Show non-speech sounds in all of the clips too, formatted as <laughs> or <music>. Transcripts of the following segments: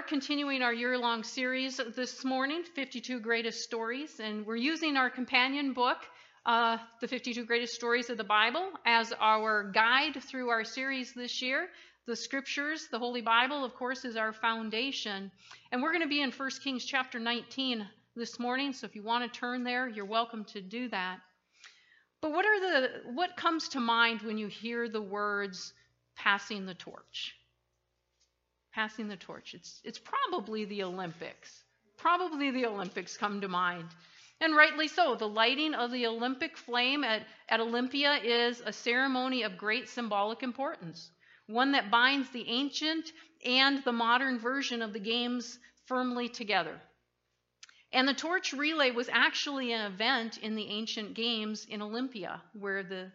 are continuing our year long series this morning 52 Greatest Stories, and we're using our companion book, uh, The 52 Greatest Stories of the Bible, as our guide through our series this year. The scriptures, the Holy Bible, of course, is our foundation. And we're going to be in 1 Kings chapter 19 this morning, so if you want to turn there, you're welcome to do that. But what are the what comes to mind when you hear the words passing the torch? Passing the torch. It's, it's probably the Olympics. Probably the Olympics come to mind. And rightly so. The lighting of the Olympic flame at, at Olympia is a ceremony of great symbolic importance, one that binds the ancient and the modern version of the games firmly together. And the torch relay was actually an event in the ancient games in Olympia, where the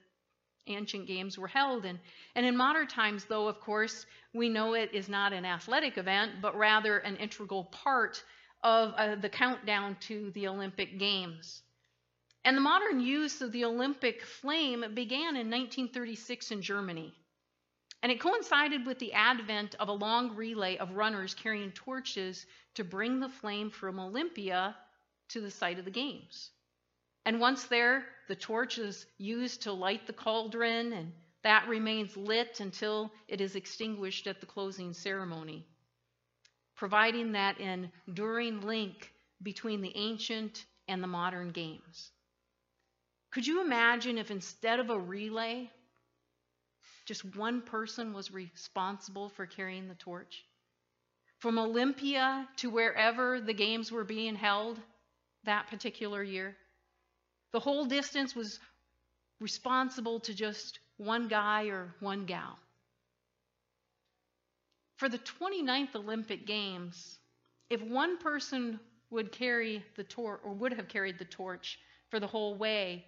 ancient games were held. And, and in modern times, though, of course, we know it is not an athletic event, but rather an integral part of uh, the countdown to the Olympic Games. And the modern use of the Olympic flame began in 1936 in Germany. And it coincided with the advent of a long relay of runners carrying torches to bring the flame from Olympia to the site of the Games. And once there, the torch is used to light the cauldron, and that remains lit until it is extinguished at the closing ceremony, providing that enduring link between the ancient and the modern games. Could you imagine if instead of a relay, just one person was responsible for carrying the torch? From Olympia to wherever the games were being held that particular year? The whole distance was responsible to just one guy or one gal. For the 29th Olympic Games, if one person would carry the torch or would have carried the torch for the whole way,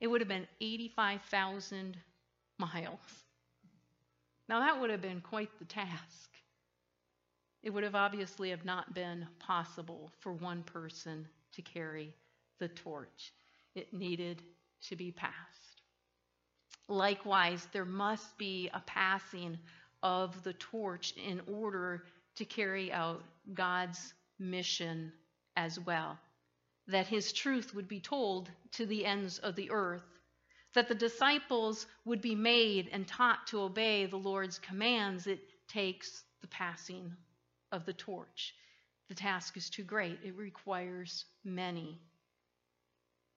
it would have been 85,000 miles. Now that would have been quite the task. It would have obviously have not been possible for one person to carry the torch it needed to be passed. Likewise, there must be a passing of the torch in order to carry out God's mission as well. That his truth would be told to the ends of the earth, that the disciples would be made and taught to obey the Lord's commands. It takes the passing of the torch. The task is too great, it requires many.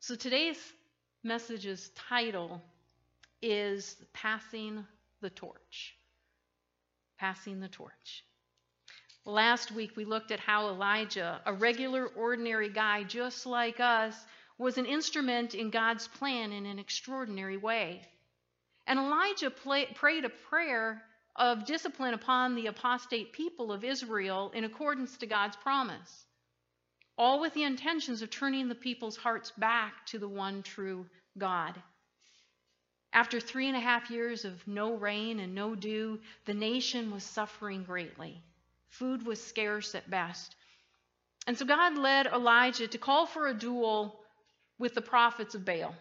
So today's message's title is Passing the Torch. Passing the Torch. Last week we looked at how Elijah, a regular, ordinary guy just like us, was an instrument in God's plan in an extraordinary way. And Elijah play, prayed a prayer of discipline upon the apostate people of Israel in accordance to God's promise all with the intentions of turning the people's hearts back to the one true God. After three and a half years of no rain and no dew, the nation was suffering greatly. Food was scarce at best. And so God led Elijah to call for a duel with the prophets of Baal.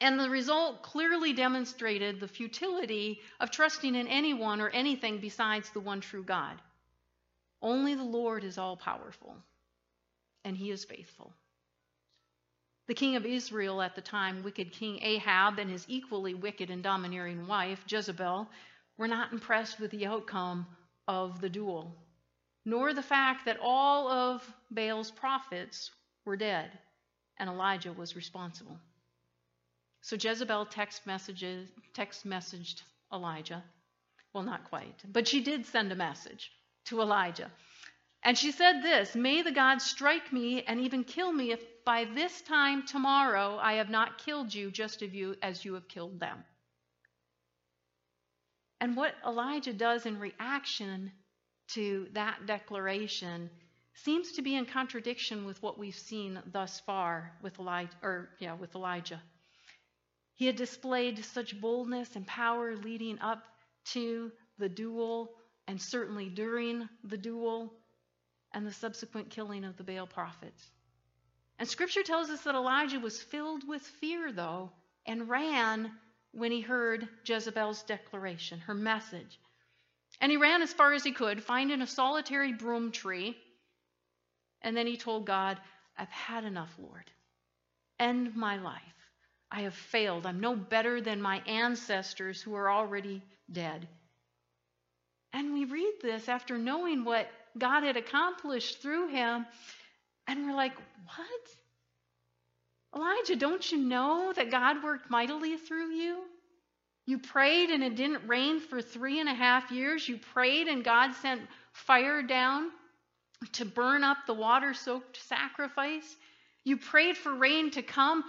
And the result clearly demonstrated the futility of trusting in anyone or anything besides the one true God. Only the Lord is all powerful and he is faithful. The king of Israel at the time, wicked King Ahab, and his equally wicked and domineering wife, Jezebel, were not impressed with the outcome of the duel, nor the fact that all of Baal's prophets were dead and Elijah was responsible. So Jezebel text messages text messaged Elijah. Well, not quite, but she did send a message to Elijah. And she said this May the gods strike me and even kill me if by this time tomorrow I have not killed you just as you have killed them. And what Elijah does in reaction to that declaration seems to be in contradiction with what we've seen thus far with Elijah, or yeah, with Elijah. He had displayed such boldness and power leading up to the duel and certainly during the duel and the subsequent killing of the Baal prophets. And scripture tells us that Elijah was filled with fear, though, and ran when he heard Jezebel's declaration, her message. And he ran as far as he could, finding a solitary broom tree. And then he told God, I've had enough, Lord. End my life. I have failed. I'm no better than my ancestors who are already dead. And we read this after knowing what God had accomplished through him, and we're like, what? Elijah, don't you know that God worked mightily through you? You prayed and it didn't rain for three and a half years. You prayed and God sent fire down to burn up the water soaked sacrifice. You prayed for rain to come.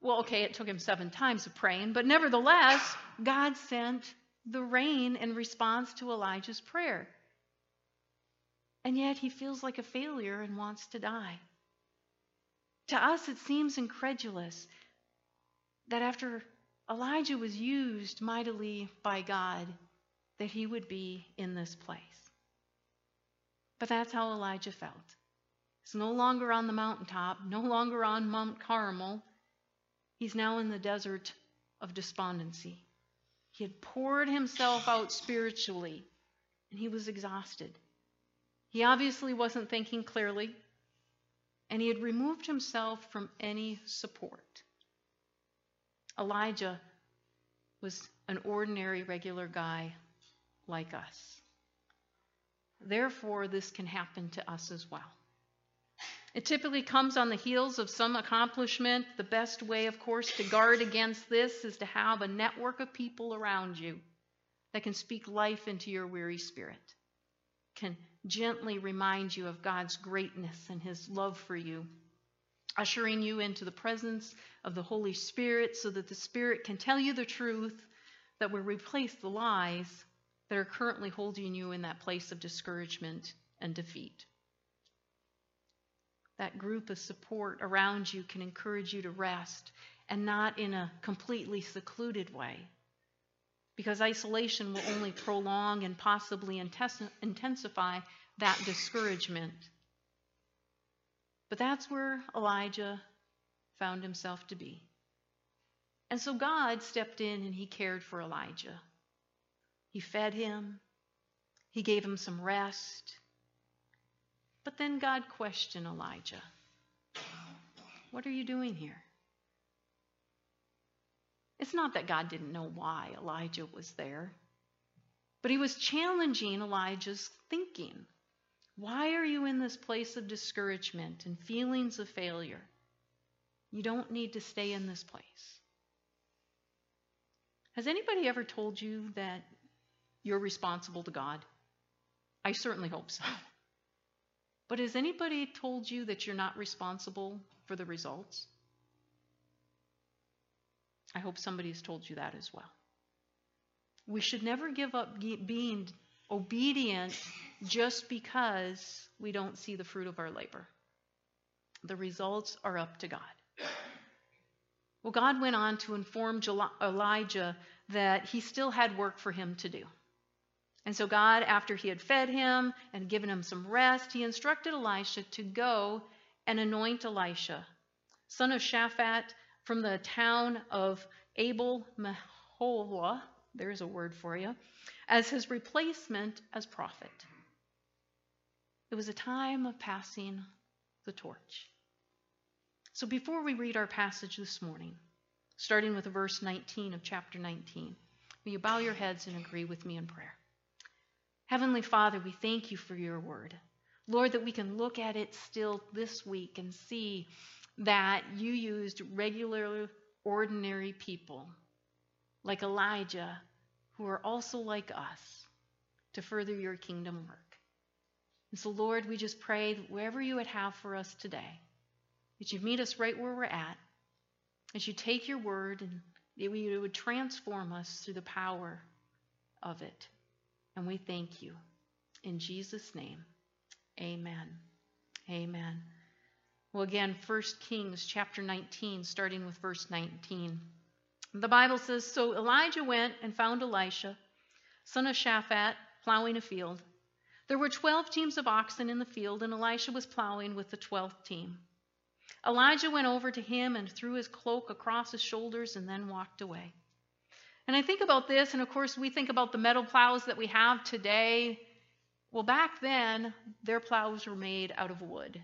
Well, okay, it took him seven times of praying, but nevertheless, God sent the rain in response to Elijah's prayer. And yet he feels like a failure and wants to die. To us, it seems incredulous that after Elijah was used mightily by God, that he would be in this place. But that's how Elijah felt. He's no longer on the mountaintop, no longer on Mount Carmel. He's now in the desert of despondency. He had poured himself out spiritually, and he was exhausted. He obviously wasn't thinking clearly and he had removed himself from any support. Elijah was an ordinary, regular guy like us. Therefore, this can happen to us as well. It typically comes on the heels of some accomplishment. The best way, of course, to guard against this is to have a network of people around you that can speak life into your weary spirit, can gently remind you of God's greatness and his love for you, ushering you into the presence of the Holy Spirit so that the Spirit can tell you the truth that will replace the lies that are currently holding you in that place of discouragement and defeat. That group of support around you can encourage you to rest and not in a completely secluded way because isolation will only prolong and possibly intensify that discouragement. But that's where Elijah found himself to be. And so God stepped in and he cared for Elijah. He fed him, he gave him some rest. But then God questioned Elijah What are you doing here? It's not that God didn't know why Elijah was there, but he was challenging Elijah's thinking. Why are you in this place of discouragement and feelings of failure? You don't need to stay in this place. Has anybody ever told you that you're responsible to God? I certainly hope so. <laughs> But has anybody told you that you're not responsible for the results? I hope somebody has told you that as well. We should never give up being obedient just because we don't see the fruit of our labor. The results are up to God. Well, God went on to inform Elijah that he still had work for him to do. And so, God, after he had fed him and given him some rest, he instructed Elisha to go and anoint Elisha, son of Shaphat, from the town of Abel Meholah. There's a word for you as his replacement as prophet. It was a time of passing the torch. So before we read our passage this morning, starting with verse 19 of chapter 19, will you bow your heads and agree with me in prayer? Heavenly Father, we thank you for your word. Lord, that we can look at it still this week and see that you used regular, ordinary people like Elijah who are also like us to further your kingdom work. And so, Lord, we just pray that wherever you would have for us today, that you meet us right where we're at, that you take your word and that you would transform us through the power of it. And we thank you. In Jesus' name, amen. Amen. Well, again, 1 Kings chapter 19, starting with verse 19. The Bible says So Elijah went and found Elisha, son of Shaphat, plowing a field. There were 12 teams of oxen in the field, and Elisha was plowing with the 12th team. Elijah went over to him and threw his cloak across his shoulders and then walked away. And I think about this, and of course, we think about the metal plows that we have today. Well, back then, their plows were made out of wood.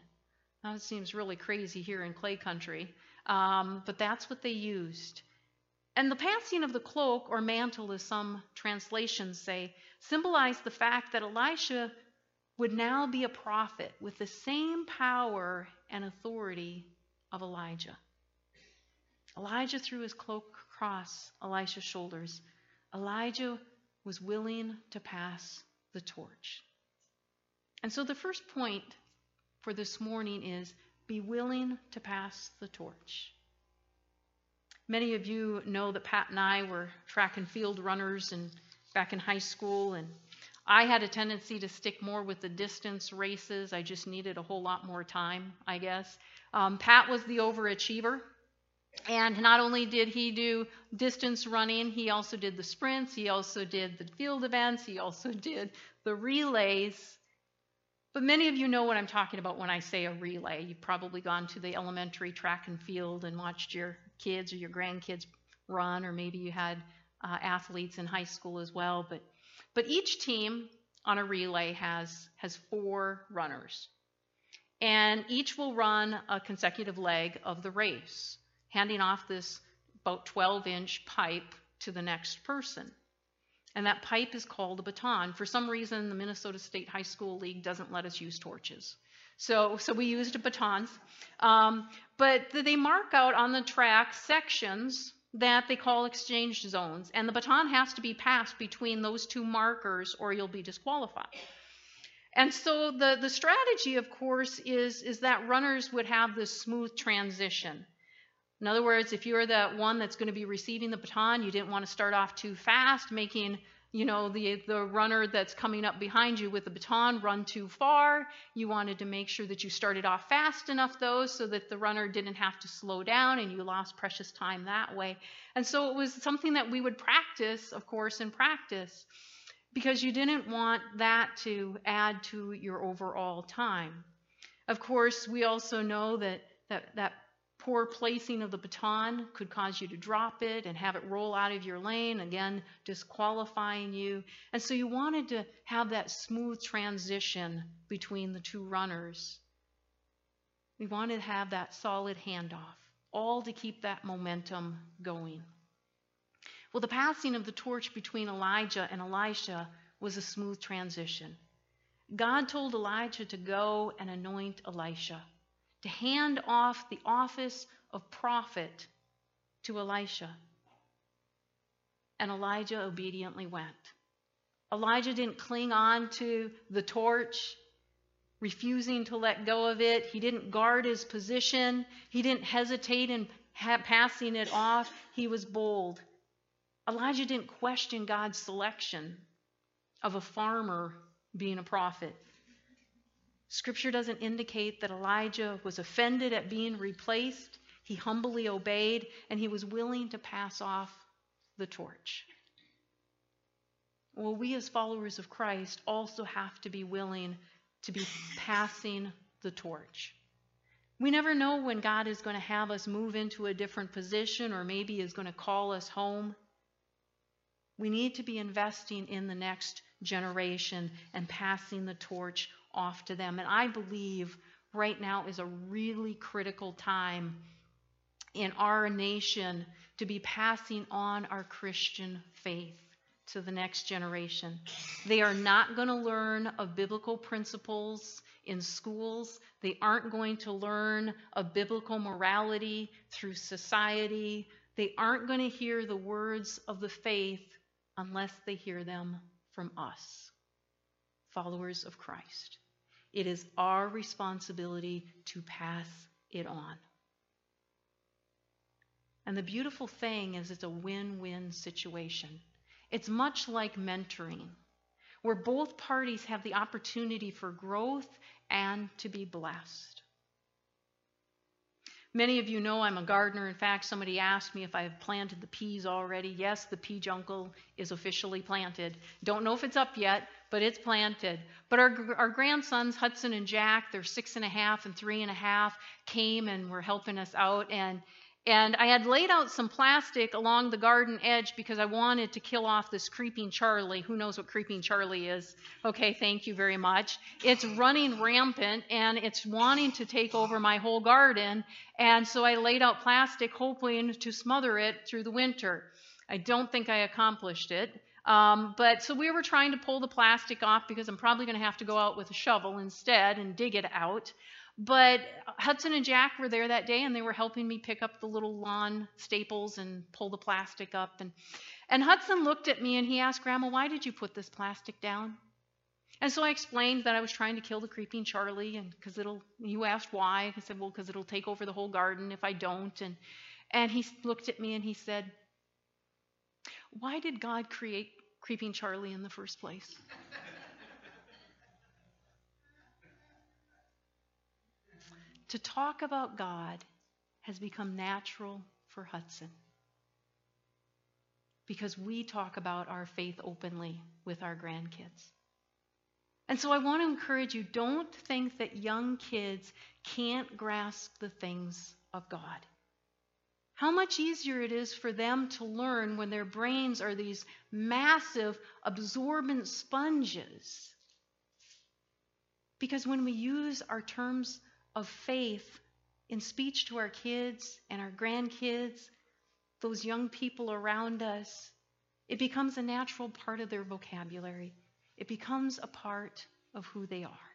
Now, it seems really crazy here in clay country, um, but that's what they used. And the passing of the cloak or mantle, as some translations say, symbolized the fact that Elisha would now be a prophet with the same power and authority of Elijah. Elijah threw his cloak across Elisha's shoulders. Elijah was willing to pass the torch. And so the first point for this morning is be willing to pass the torch. Many of you know that Pat and I were track and field runners and back in high school and I had a tendency to stick more with the distance races. I just needed a whole lot more time, I guess. Um, Pat was the overachiever. And not only did he do distance running, he also did the sprints, he also did the field events, he also did the relays. But many of you know what I'm talking about when I say a relay. You've probably gone to the elementary track and field and watched your kids or your grandkids run, or maybe you had uh, athletes in high school as well. But but each team on a relay has has four runners, and each will run a consecutive leg of the race, handing off this about 12 inch pipe to the next person. And that pipe is called a baton. For some reason, the Minnesota State High School League doesn't let us use torches. So, so we used batons. Um, but they mark out on the track sections that they call exchange zones. And the baton has to be passed between those two markers or you'll be disqualified. And so the, the strategy, of course, is, is that runners would have this smooth transition. In other words, if you're the one that's going to be receiving the baton, you didn't want to start off too fast, making you know the the runner that's coming up behind you with the baton run too far. You wanted to make sure that you started off fast enough though so that the runner didn't have to slow down and you lost precious time that way. And so it was something that we would practice, of course, in practice because you didn't want that to add to your overall time. Of course, we also know that that, that Poor placing of the baton could cause you to drop it and have it roll out of your lane, again, disqualifying you. And so you wanted to have that smooth transition between the two runners. We wanted to have that solid handoff, all to keep that momentum going. Well, the passing of the torch between Elijah and Elisha was a smooth transition. God told Elijah to go and anoint Elisha to hand off the office of prophet to Elisha. And Elijah obediently went. Elijah didn't cling on to the torch, refusing to let go of it. He didn't guard his position. He didn't hesitate in ha- passing it off. He was bold. Elijah didn't question God's selection of a farmer being a prophet. Scripture doesn't indicate that Elijah was offended at being replaced. He humbly obeyed and he was willing to pass off the torch. Well, we as followers of Christ also have to be willing to be passing the torch. We never know when God is going to have us move into a different position or maybe is going to call us home. We need to be investing in the next generation and passing the torch off to them. And I believe right now is a really critical time in our nation to be passing on our Christian faith to the next generation. They are not going to learn of biblical principles in schools. They aren't going to learn of biblical morality through society. They aren't going to hear the words of the faith unless they hear them from us, followers of Christ. It is our responsibility to pass it on. And the beautiful thing is, it's a win win situation. It's much like mentoring, where both parties have the opportunity for growth and to be blessed. Many of you know I'm a gardener. In fact, somebody asked me if I have planted the peas already. Yes, the pea jungle is officially planted. Don't know if it's up yet, but it's planted. But our, our grandsons, Hudson and Jack, they're six and a half and three and a half, came and were helping us out. And, And I had laid out some plastic along the garden edge because I wanted to kill off this creeping Charlie. Who knows what creeping Charlie is? Okay, thank you very much. It's running rampant and it's wanting to take over my whole garden. And so I laid out plastic hoping to smother it through the winter. I don't think I accomplished it. Um, but so we were trying to pull the plastic off because I'm probably going to have to go out with a shovel instead and dig it out. But Hudson and Jack were there that day and they were helping me pick up the little lawn staples and pull the plastic up. And, and Hudson looked at me and he asked, Grandma, why did you put this plastic down? And so I explained that I was trying to kill the creeping Charlie, and because it'll. You asked why. I said, well, because it'll take over the whole garden if I don't. And and he looked at me and he said, why did God create creeping Charlie in the first place? to talk about God has become natural for Hudson because we talk about our faith openly with our grandkids. And so I want to encourage you don't think that young kids can't grasp the things of God. How much easier it is for them to learn when their brains are these massive, absorbent sponges. Because when we use our terms of faith in speech to our kids and our grandkids, those young people around us, it becomes a natural part of their vocabulary. It becomes a part of who they are.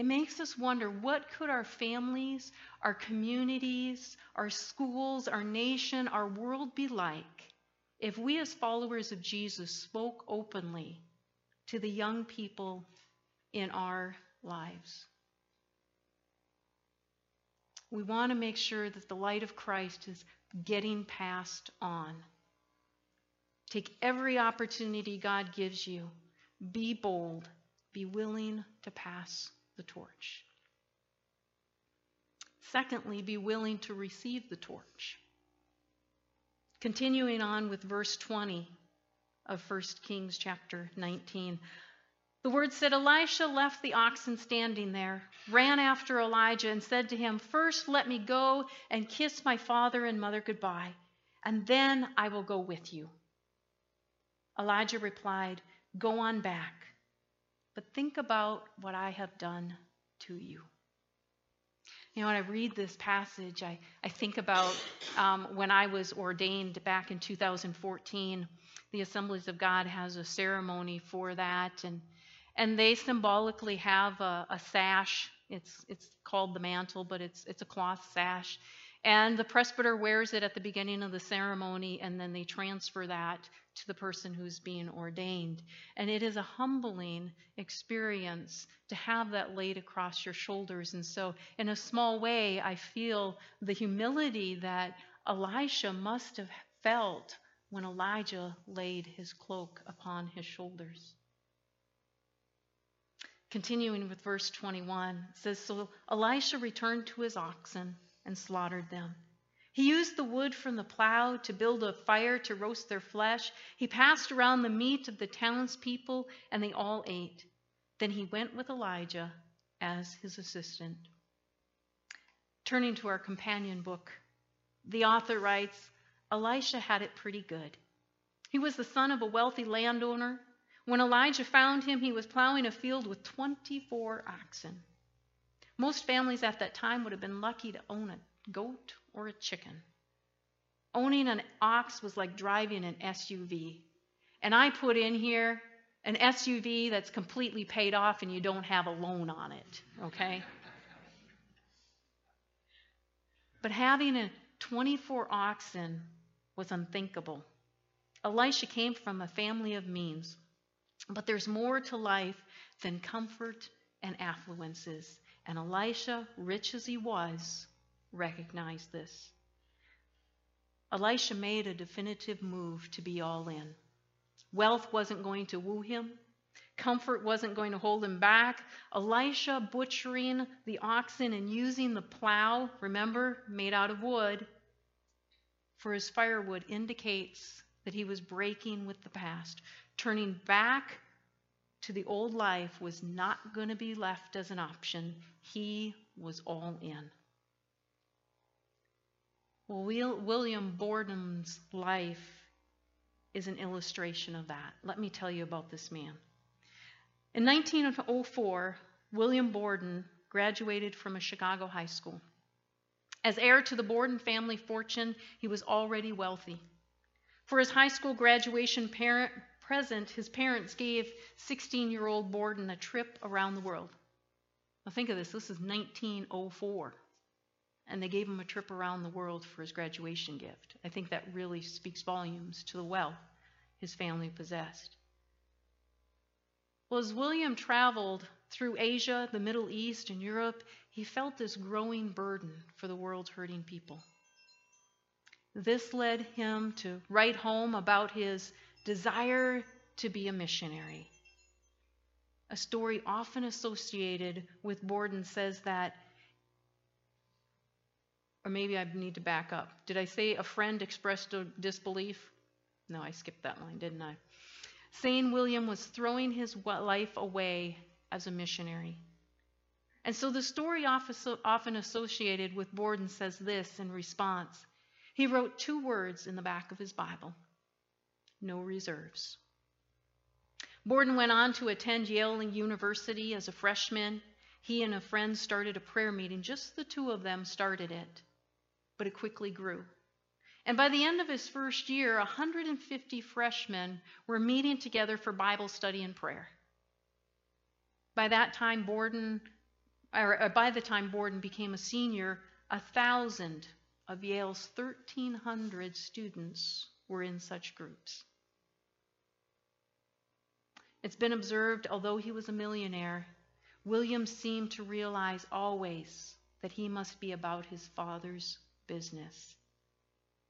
It makes us wonder what could our families, our communities, our schools, our nation, our world be like if we as followers of Jesus spoke openly to the young people in our lives. We want to make sure that the light of Christ is getting passed on. Take every opportunity God gives you. Be bold. Be willing to pass the torch. Secondly, be willing to receive the torch. Continuing on with verse 20 of 1 Kings chapter 19. The word said Elisha left the oxen standing there, ran after Elijah, and said to him, First let me go and kiss my father and mother goodbye, and then I will go with you. Elijah replied, Go on back, but think about what I have done to you. You know, when I read this passage, I, I think about um, when I was ordained back in 2014. The Assemblies of God has a ceremony for that, and and they symbolically have a, a sash. It's it's called the mantle, but it's it's a cloth sash, and the presbyter wears it at the beginning of the ceremony, and then they transfer that to the person who's being ordained. And it is a humbling experience to have that laid across your shoulders. And so, in a small way, I feel the humility that Elisha must have felt when Elijah laid his cloak upon his shoulders. Continuing with verse 21, says So Elisha returned to his oxen and slaughtered them. He used the wood from the plow to build a fire to roast their flesh. He passed around the meat of the townspeople, and they all ate. Then he went with Elijah as his assistant. Turning to our companion book, the author writes Elisha had it pretty good. He was the son of a wealthy landowner when Elijah found him, he was plowing a field with 24 oxen. Most families at that time would have been lucky to own a goat or a chicken. Owning an ox was like driving an SUV. And I put in here an SUV that's completely paid off and you don't have a loan on it, okay? but having a 24 oxen was unthinkable. Elisha came from a family of means. But there's more to life than comfort and affluences. And Elisha, rich as he was, recognized this. Elisha made a definitive move to be all in. Wealth wasn't going to woo him. Comfort wasn't going to hold him back. Elisha butchering the oxen and using the plow, remember, made out of wood, for his firewood indicates that he was breaking with the past, Turning back to the old life was not going to be left as an option. He was all in. Well, William Borden's life is an illustration of that. Let me tell you about this man. In 1904, William Borden graduated from a Chicago high school. As heir to the Borden family fortune, he was already wealthy. For his high school graduation parent, present, his parents gave 16 year old Borden a trip around the world. Now, think of this this is 1904. And they gave him a trip around the world for his graduation gift. I think that really speaks volumes to the wealth his family possessed. Well, as William traveled through Asia, the Middle East, and Europe, he felt this growing burden for the world's hurting people. This led him to write home about his desire to be a missionary. A story often associated with Borden says that, or maybe I need to back up. Did I say a friend expressed disbelief? No, I skipped that line, didn't I? Saying William was throwing his life away as a missionary. And so the story often associated with Borden says this in response. He wrote two words in the back of his Bible no reserves. Borden went on to attend Yale University as a freshman. He and a friend started a prayer meeting. Just the two of them started it, but it quickly grew. And by the end of his first year, 150 freshmen were meeting together for Bible study and prayer. By that time, Borden, or uh, by the time Borden became a senior, a thousand of Yale's 1,300 students were in such groups. It's been observed, although he was a millionaire, William seemed to realize always that he must be about his father's business.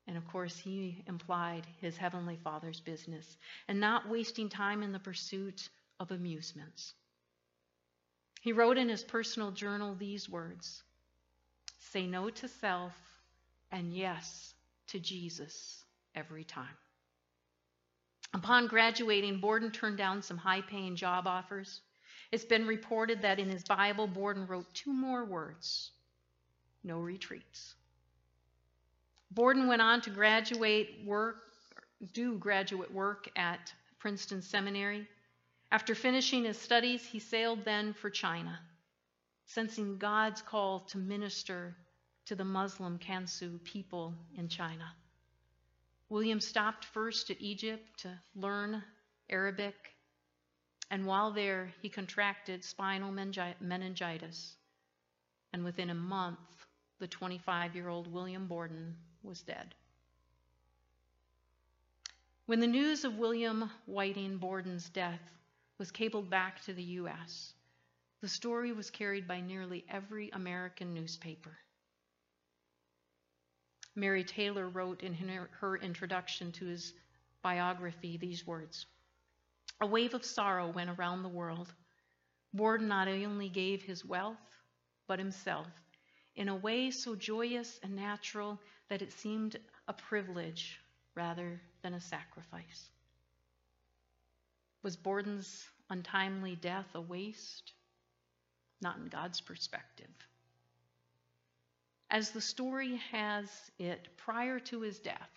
And of course, he implied his heavenly father's business, and not wasting time in the pursuit of amusements. He wrote in his personal journal these words Say no to self and yes to Jesus every time. Upon graduating, Borden turned down some high paying job offers. It's been reported that in his Bible, Borden wrote two more words no retreats. Borden went on to graduate work, do graduate work at Princeton Seminary. After finishing his studies, he sailed then for China, sensing God's call to minister to the Muslim Kansu people in China. William stopped first at Egypt to learn Arabic, and while there, he contracted spinal meningitis. And within a month, the 25 year old William Borden was dead. When the news of William Whiting Borden's death was cabled back to the U.S., the story was carried by nearly every American newspaper. Mary Taylor wrote in her introduction to his biography these words A wave of sorrow went around the world. Borden not only gave his wealth, but himself, in a way so joyous and natural that it seemed a privilege rather than a sacrifice. Was Borden's untimely death a waste? Not in God's perspective. As the story has it, prior to his death,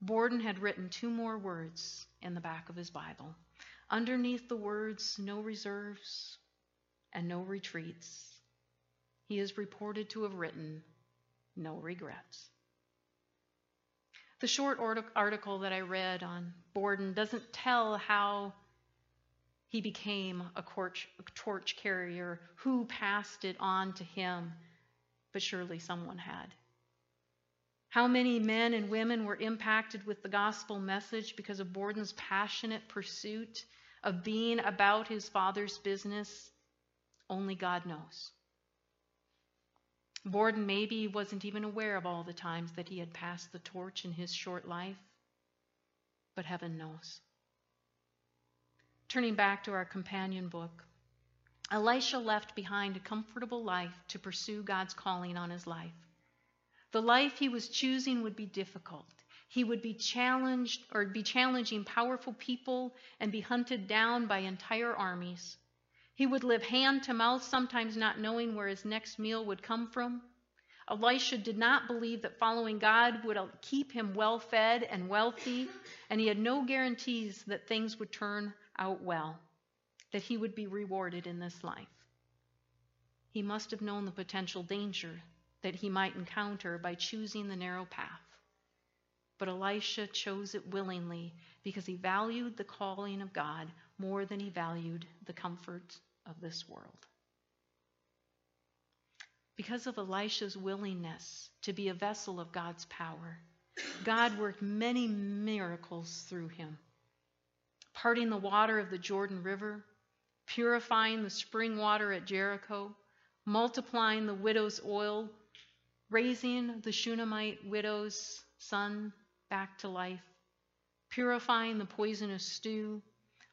Borden had written two more words in the back of his Bible. Underneath the words, no reserves and no retreats, he is reported to have written, no regrets. The short article that I read on Borden doesn't tell how he became a torch carrier, who passed it on to him but surely someone had. How many men and women were impacted with the gospel message because of Borden's passionate pursuit of being about his father's business? Only God knows. Borden maybe wasn't even aware of all the times that he had passed the torch in his short life, but heaven knows. Turning back to our companion book, Elisha left behind a comfortable life to pursue God's calling on his life. The life he was choosing would be difficult. He would be challenged or be challenging powerful people and be hunted down by entire armies. He would live hand to mouth, sometimes not knowing where his next meal would come from. Elisha did not believe that following God would keep him well fed and wealthy, and he had no guarantees that things would turn out well, that he would be rewarded in this life. He must have known the potential danger that he might encounter by choosing the narrow path. But Elisha chose it willingly because he valued the calling of God more than he valued the comfort of this world. Because of Elisha's willingness to be a vessel of God's power, God worked many miracles through him. Parting the water of the Jordan River, purifying the spring water at Jericho, multiplying the widow's oil, raising the Shunammite widow's son back to life, purifying the poisonous stew,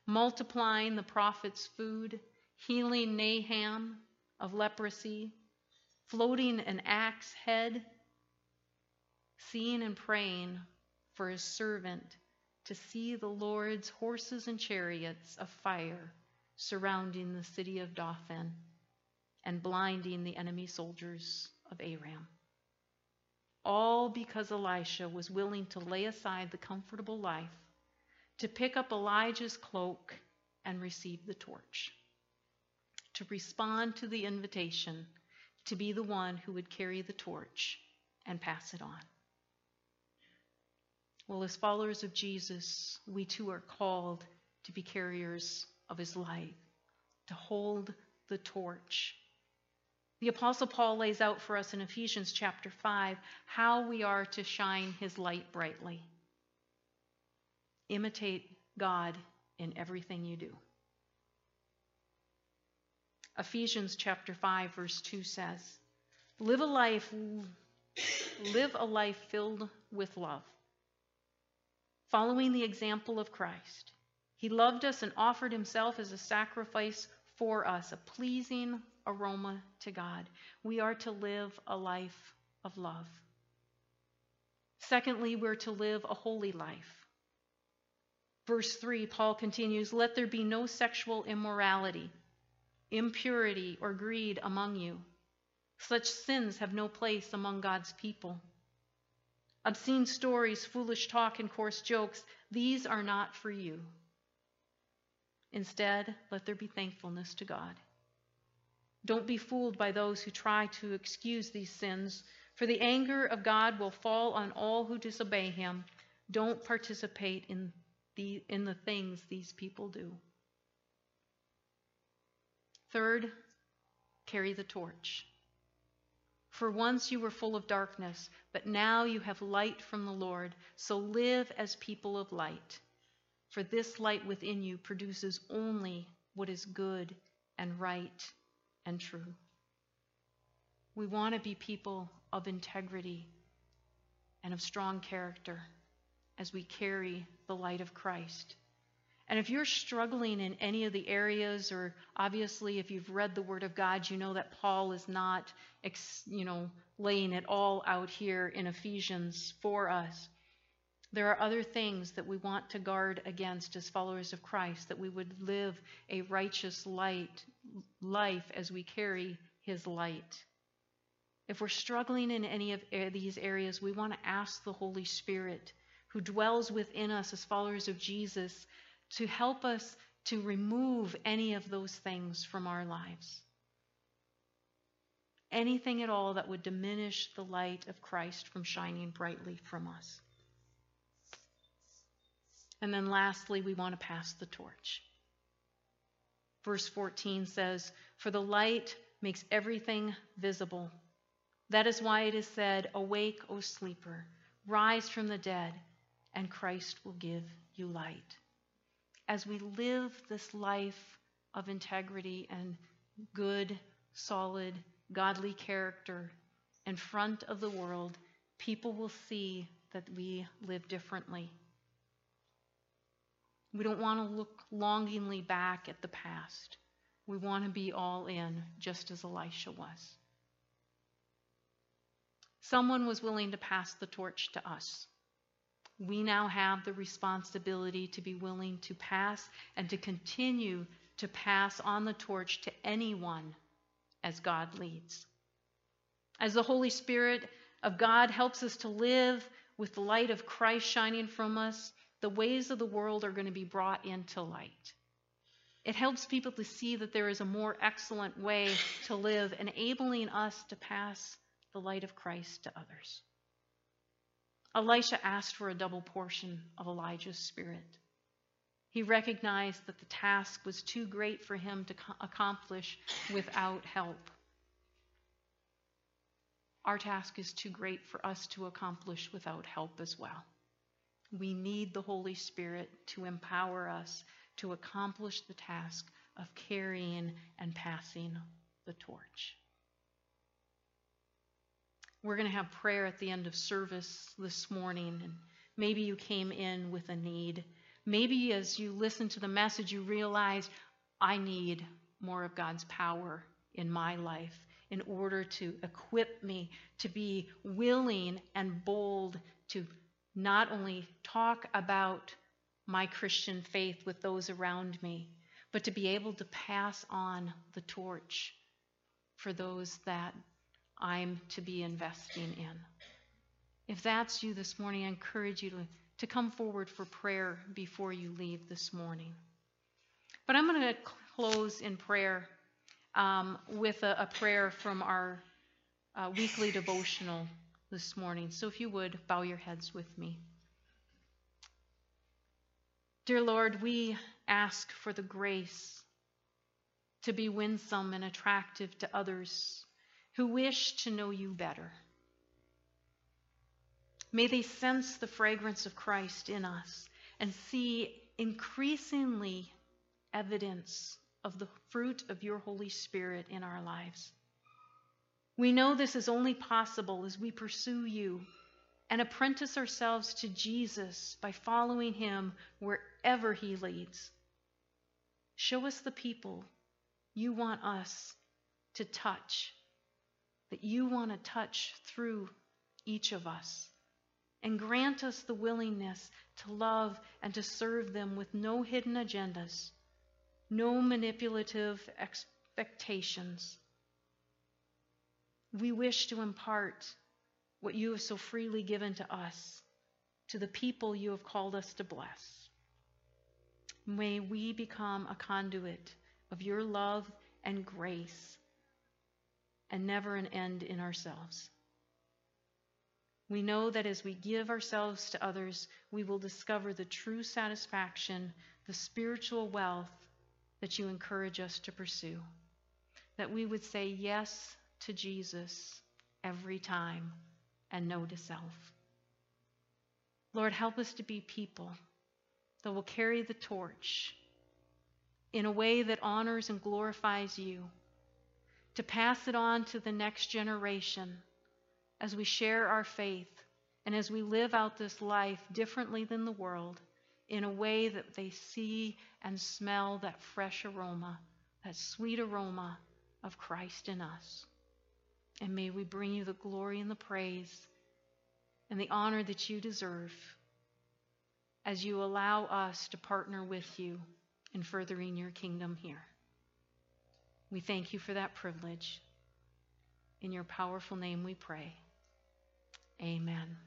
multiplying the prophet's food, healing Naaman of leprosy, floating an axe head, seeing and praying for his servant to see the Lord's horses and chariots of fire surrounding the city of Dothan and blinding the enemy soldiers of Aram. All because Elisha was willing to lay aside the comfortable life to pick up Elijah's cloak and receive the torch, to respond to the invitation to be the one who would carry the torch and pass it on. Well, as followers of Jesus, we too are called to be carriers of his light, to hold the torch. The Apostle Paul lays out for us in Ephesians chapter 5 how we are to shine his light brightly. Imitate God in everything you do. Ephesians chapter 5 verse 2 says, "Live a life live a life filled with love, following the example of Christ. He loved us and offered himself as a sacrifice for us, a pleasing aroma to God. We are to live a life of love. Secondly, we're to live a holy life. Verse 3, Paul continues, Let there be no sexual immorality impurity, or greed among you. Such sins have no place among God's people. Obscene stories, foolish talk, and coarse jokes, these are not for you. Instead, let there be thankfulness to God. Don't be fooled by those who try to excuse these sins, for the anger of God will fall on all who disobey him. Don't participate in the, in the things these people do. Third, carry the torch. For once you were full of darkness, but now you have light from the Lord. So live as people of light. For this light within you produces only what is good and right and true. We want to be people of integrity and of strong character as we carry the light of Christ. And if you're struggling in any of the areas, or obviously if you've read the Word of God, you know that Paul is not, you know, laying it all out here in Ephesians for us. There are other things that we want to guard against as followers of Christ, that we would live a righteous light life as we carry His light. If we're struggling in any of these areas, we want to ask the Holy Spirit, who dwells within us as followers of Jesus, to help us to remove any of those things from our lives. Anything at all that would diminish the light of Christ from shining brightly from us. And then lastly, we want to pass the torch. Verse 14 says, For the light makes everything visible. That is why it is said, Awake, O sleeper, rise from the dead, and Christ will give you light as we live this life of integrity and good, solid, godly character in front of the world, people will see that we live differently. We don't want to look longingly back at the past. We want to be all in, just as Elisha was. Someone was willing to pass the torch to us we now have the responsibility to be willing to pass and to continue to pass on the torch to anyone as God leads. As the Holy Spirit of God helps us to live with the light of Christ shining from us, the ways of the world are going to be brought into light. It helps people to see that there is a more excellent way to live, enabling us to pass the light of Christ to others. Elisha asked for a double portion of Elijah's spirit. He recognized that the task was too great for him to accomplish without help. Our task is too great for us to accomplish without help as well. We need the Holy Spirit to empower us to accomplish the task of carrying and passing the torch. We're going to have prayer at the end of service this morning, and maybe you came in with a need. Maybe as you listen to the message, you realize, I need more of God's power in my life in order to equip me to be willing and bold to not only talk about my Christian faith with those around me, but to be able to pass on the torch for those that I'm to be investing in. If that's you this morning, I encourage you to, to come forward for prayer before you leave this morning. But I'm going to close in prayer um, with a, a, prayer from our uh, weekly devotional this morning. So if you would, bow your heads with me. Dear Lord, we ask for the grace to be winsome and attractive to others who wish to know you better. May they sense the fragrance of Christ in us and see increasingly evidence of the fruit of your Holy Spirit in our lives. We know this is only possible as we pursue you and apprentice ourselves to Jesus by following him wherever he leads. Show us the people you want us to touch, that you want to touch through each of us. And grant us the willingness to love and to serve them with no hidden agendas, no manipulative expectations. We wish to impart what you have so freely given to us, to the people you have called us to bless. May we become a conduit of your love and grace and never an end in ourselves. We know that as we give ourselves to others, we will discover the true satisfaction, the spiritual wealth that you encourage us to pursue. That we would say yes to Jesus every time and no to self. Lord, help us to be people that will carry the torch in a way that honors and glorifies you, to pass it on to the next generation as we share our faith and as we live out this life differently than the world in a way that they see and smell that fresh aroma, that sweet aroma of Christ in us. And may we bring you the glory and the praise and the honor that you deserve as you allow us to partner with you in furthering your kingdom here. We thank you for that privilege. In your powerful name we pray. Amen.